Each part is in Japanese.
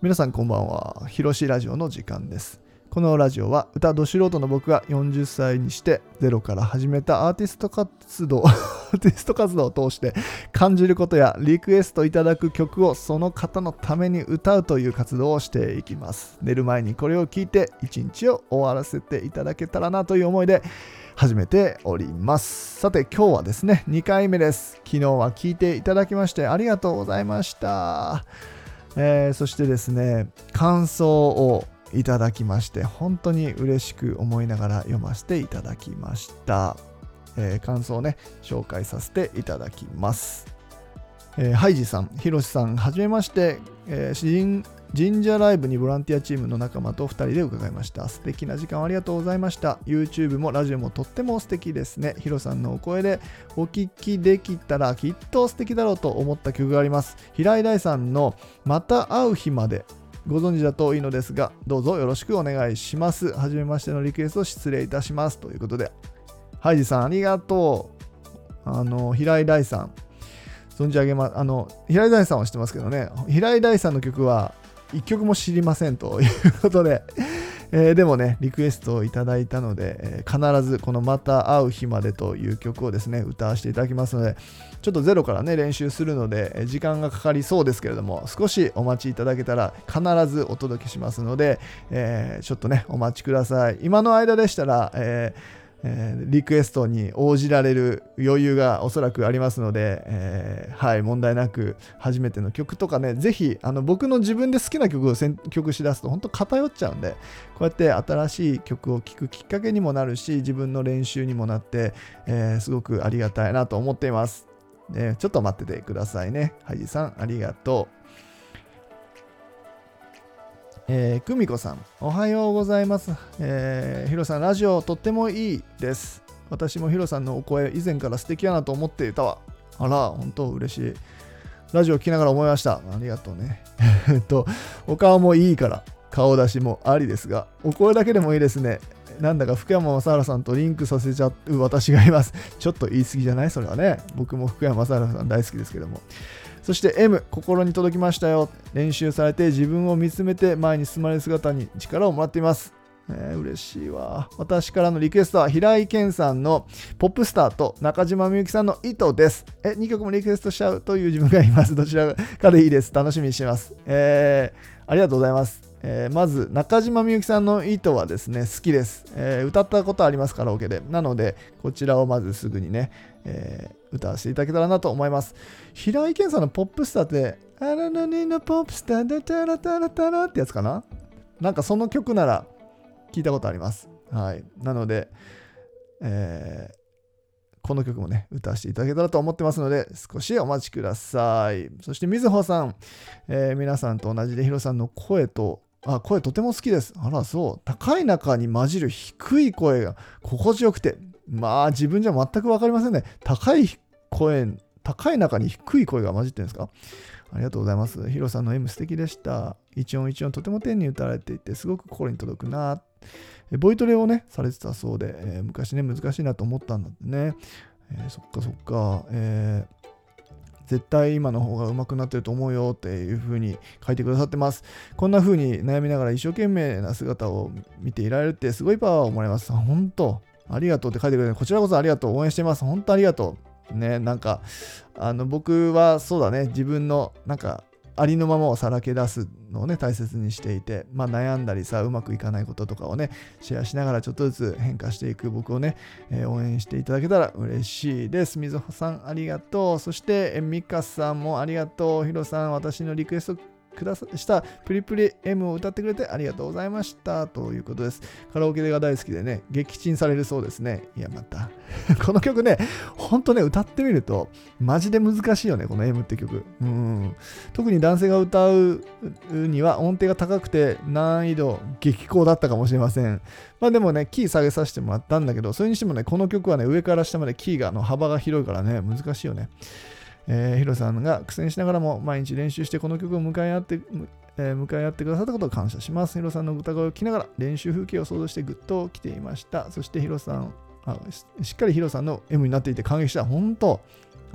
皆さんこんばんは。ひろしラジオの時間です。このラジオは歌ど素人の僕が40歳にしてゼロから始めたアーティスト活動、アーティスト活動を通して感じることやリクエストいただく曲をその方のために歌うという活動をしていきます。寝る前にこれを聞いて一日を終わらせていただけたらなという思いで始めております。さて今日はですね、2回目です。昨日は聞いていただきましてありがとうございました。えーそしてですね、感想をいただきまして、本当に嬉しく思いながら読ませていただきました。えー感想をね、紹介させていただきます。えーハイジさん、ひろしさん、はじめまして、えー神神社ライブにボランティアチームの仲間と2人で伺いました。素敵な時間ありがとうございました。YouTube もラジオもとっても素敵ですね。ヒロさんのお声でお聞きできたらきっと素敵だろうと思った曲があります。平井大さんのまた会う日までご存知だといいのですが、どうぞよろしくお願いします。はじめましてのリクエスト失礼いたします。ということで、ハイジさんありがとう。あの、平井大さん。存じ上げま、あの、平井大さんは知ってますけどね、平井大さんの曲は一曲も知りませんということで、えーでもね、リクエストをいただいたので、えー必ずこのまた会う日までという曲をですね、歌わせていただきますので、ちょっとゼロからね、練習するので、えー時間がかかりそうですけれども、少しお待ちいただけたら必ずお届けしますので、えちょっとね、お待ちください。今の間でしたら、えーえーリクエストに応じられる余裕がおそらくありますので、えーはい、問題なく初めての曲とかね、ぜひあの僕の自分で好きな曲を選曲しだすと本当偏っちゃうんで、こうやって新しい曲を聴くきっかけにもなるし、自分の練習にもなって、えーすごくありがたいなと思っています。ねちょっと待っててくださいね。ハイジさん、ありがとう。えー、久美子さん、おはようございます。えー、ヒロさん、ラジオとってもいいです。私もヒロさんのお声、以前から素敵やなと思っていたわ。あら、本当嬉しい。ラジオ聴きながら思いました。ありがとうね。えっと、お顔もいいから、顔出しもありですが、お声だけでもいいですね。なんだか福山雅治さんとリンクさせちゃう私がいます。ちょっと言い過ぎじゃない？それはね。僕も福山雅治さん大好きですけども。そして M、心に届きましたよ。練習されて自分を見つめて前に進まれる姿に力をもらっています。えー嬉しいわ。私からのリクエストは平井堅さんのポップスターと中島みゆきさんの糸です。え、2曲もリクエストしちゃうという自分がいます。どちらかでいいです。楽しみにしてます。えーありがとうございます。えーまず中島みゆきさんの糸はですね好きです、えー歌ったことありますカラオケで。なのでこちらをまずすぐにね、えー歌わせていただけたらなと思います。平井堅さんのポップスターって「あららにのポップスターだたらたらたら」ってやつかな？なんかその曲なら聞いたことあります。はい。なので、えこの曲もね、歌わせていただけたらと思ってますので、少しお待ちください。そして、みずほさん、え皆さんと同じでヒロさんの声とあ声とても好きです。あらそう。高い中に混じる低い声が心地よくて。まあ自分じゃ全く分かりませんね。高い声高い中に低い声が混じってるんですか？ありがとうございます。ヒロさんの M 素敵でした。一音一音とても丁寧に歌われていてすごく心に届くな。ボイトレをねされてたそうで、えー昔ね難しいなと思ったんだってね、えーそっかそっか、えー絶対今の方が上手くなってると思うよっていう風に書いてくださってます。こんな風に悩みながら一生懸命な姿を見ていられるってすごいパワーをもらいます。本当ありがとうって書いてくれてこちらこそありがとう応援してます。本当ありがとう。ね、なんかあの僕はそうだね自分のなんかありのままをさらけ出すのをね大切にしていて、まあ、悩んだりさうまくいかないこととかをねシェアしながらちょっとずつ変化していく僕をね、えー応援していただけたら嬉しいです。みずほさんありがとう。そしてえみかさんもありがとう。ひろさん私のリクエストくださしたプリプリ M を歌ってくれてありがとうございました。ということです。カラオケが大好きでね撃沈されるそうですね。いやまた。この曲ねほんとね歌ってみるとマジで難しいよねこの M って曲。うん。特に男性が歌うには音程が高くて難易度激高だったかもしれません。まあでもねキー下げさせてもらったんだけどそれにしてもねこの曲はね上から下までキーがの幅が広いからね難しいよね。えーヒロさんが苦戦しながらも毎日練習してこの曲を向かい合って、えー向かい合ってくださったことを感謝します。ヒロさんの歌声を聞きながら練習風景を想像してぐっと来ていました。そしてヒロさん、あしっかりヒロさんの M になっていて感激した。本当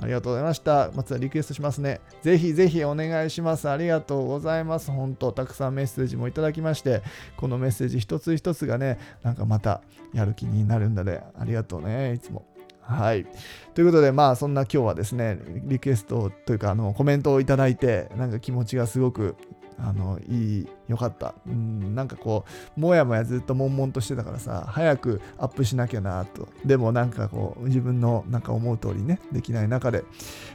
ありがとうございました。またリクエストしますね。ぜひぜひお願いします。ありがとうございます。本当たくさんメッセージもいただきましてこのメッセージ一つ一つがねなんかまたやる気になるんだでありがとうね。いつも。はい。ということで、まあ、そんな今日はですね、リクエストというか、あの、コメントをいただいて、なんか気持ちがすごく、あの、いい、よかった。うん、なんかこう、もやもやずっと悶々としてたからさ、早くアップしなきゃなと。でもなんかこう、自分のなんか思う通りね、できない中で。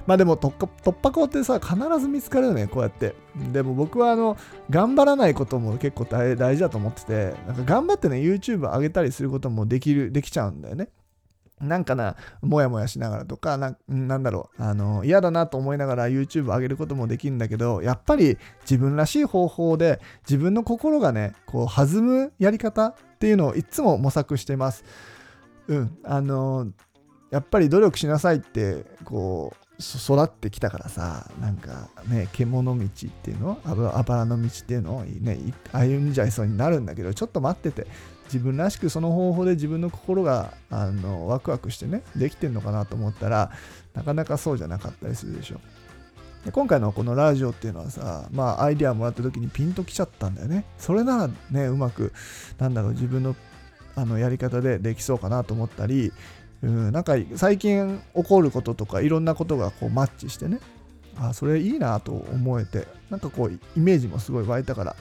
まあでも突破口ってさ、必ず見つかるよね、こうやって。でも僕はあの、頑張らないことも結構大事だと思ってて、なんか頑張ってね、YouTube 上げたりすることもできる、できちゃうんだよね。なんかな、もやもやしながらとか、なんだろう、あの、嫌だなと思いながら YouTube 上げることもできるんだけど、やっぱり自分らしい方法で自分の心がね、こう弾むやり方っていうのをいつも模索してます。うん、あの、やっぱり努力しなさいって、こう、育ってきたからさ、なんかね、獣道っていうの、あばらの道っていうのをね、歩んじゃいそうになるんだけど、ちょっと待ってて、自分らしくその方法で自分の心があのワクワクしてねできてんのかなと思ったらなかなかそうじゃなかったりするでしょ。で今回のこのラジオっていうのはさまあアイデアもらった時にピンときちゃったんだよね。それならねうまくなんだろう自分のあのやり方でできそうかなと思ったりうんなんか最近起こることとかいろんなことがこうマッチしてねあそれいいなと思えてなんかこうイメージもすごい湧いたから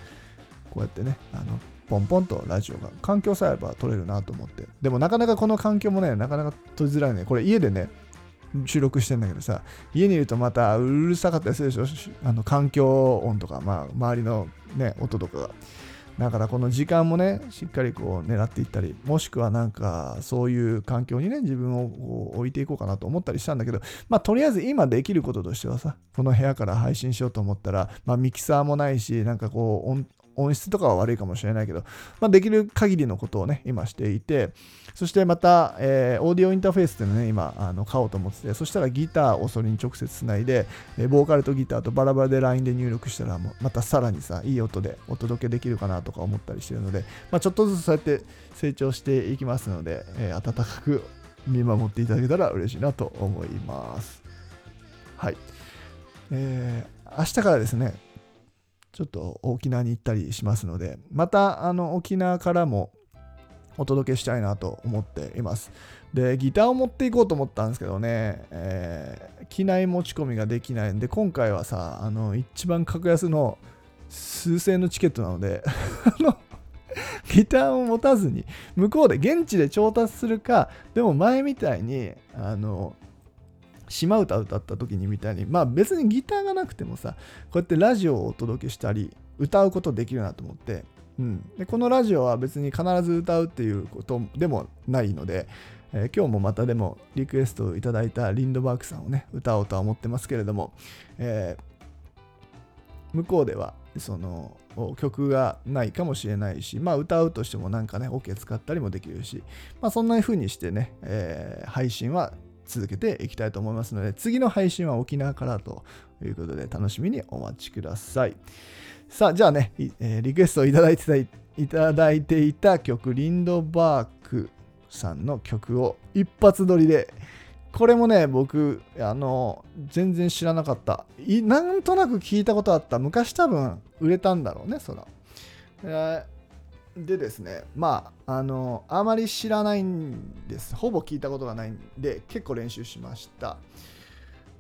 こうやってねあのポンポンとラジオが環境さえあれば撮れるなと思って。でもなかなかこの環境もねなかなか撮りづらいね。これ家でね収録してんだけどさ家にいるとまたうるさかったりするでしょ？あの環境音とか、まあ、周りのね音とかが。だからこの時間もねしっかりこう狙っていったりもしくはなんかそういう環境にね自分を置いていこうかなと思ったりしたんだけどまあとりあえず今できることとしてはさこの部屋から配信しようと思ったらまあミキサーもないしなんかこう音音質とかは悪いかもしれないけど、まあ、できる限りのことをね、今していて、そしてまた、えー、オーディオインターフェースっていうのね、今、あの買おうと思ってて、そしたらギターをそれに直接つないで、え、ボーカルとギターとバラバラで LINE で入力したら、またさらにさ、いい音でお届けできるかなとか思ったりしてるので、まあ、ちょっとずつそうやって成長していきますので、えー、温かく見守っていただけたら嬉しいなと思います。はい。えー、明日からですね、ちょっと沖縄に行ったりしますので、またあの沖縄からもお届けしたいなと思っています。で、ギターを持っていこうと思ったんですけどね、えー、機内持ち込みができないんで、今回はさ、あの一番格安の数千円のチケットなので あの、ギターを持たずに、向こうで現地で調達するか、でも前みたいに、あの、島歌歌った時にみたいにまあ別にギターがなくてもさこうやってラジオをお届けしたり歌うことできるなと思って、うん、でこのラジオは別に必ず歌うっていうことでもないので、えー、今日もまたでもリクエストをいただいたリンドバークさんをね歌おうとは思ってますけれども、えー、向こうではその曲がないかもしれないし、まあ歌うとしてもなんかね、オ OK 使ったりもできるし、まあそんな風にしてね、えー、配信は続けていきたいと思いますので、次の配信は沖縄からということで、楽しみにお待ちください。さあ、じゃあね、えー、リクエストをいただいてたいただいていた曲、リンドバークさんの曲を一発撮りで、これもね、僕、あの、全然知らなかった。なんとなく聞いたことあった。昔多分売れたんだろうね、そら。えーでですね、まあ、あの、あまり知らないんです。ほぼ聞いたことがないんで、結構練習しました。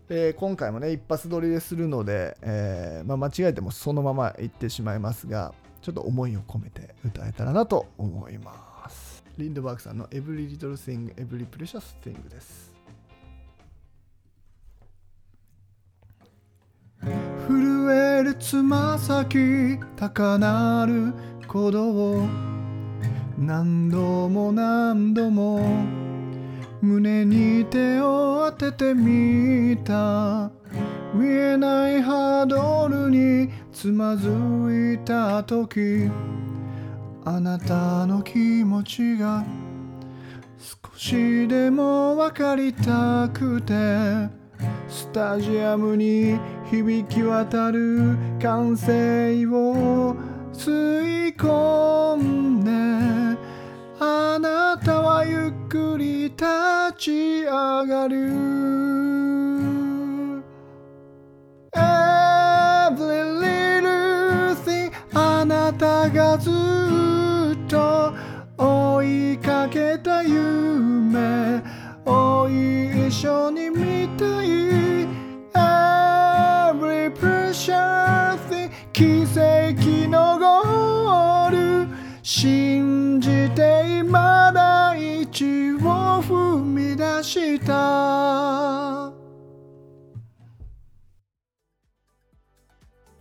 で今回もね、一発撮りでするので、えー、まあ、間違えてもそのまま行ってしまいますが、ちょっと思いを込めて歌えたらなと思います。リンドバーグさんの Every Little Thing, Every Precious Thing です。震えるつま先高鳴る鼓動何度も何度も胸に手を当ててみた。見えないハードルにつまずいた時あなたの気持ちが少しでも分かりたくてスタジアムに響き渡る歓声を吸い込んであなたはゆっくり立ち上がる。Every little thing あなたがずっと追いかけた夢。を一緒に信じて今第一を踏み出した。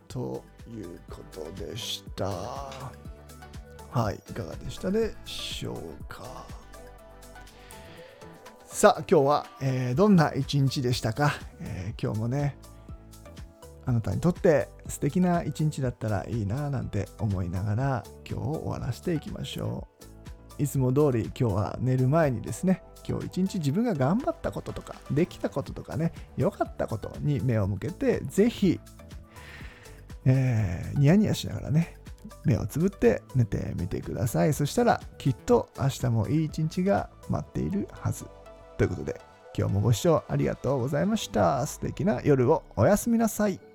ということでした。はいいかがでしたでしょうか。さあ今日は、えーどんな一日でしたか、えー今日もねあなたにとって素敵な一日だったらいいななんて思いながら今日を終わらせていきましょう。いつも通り今日は寝る前にですね今日一日自分が頑張ったこととかできたこととかね良かったことに目を向けてぜひ、えーニヤニヤしながらね目をつぶって寝てみてください。そしたらきっと明日もいい一日が待っているはず。ということで今日もご視聴ありがとうございました。素敵な夜を。おやすみなさい。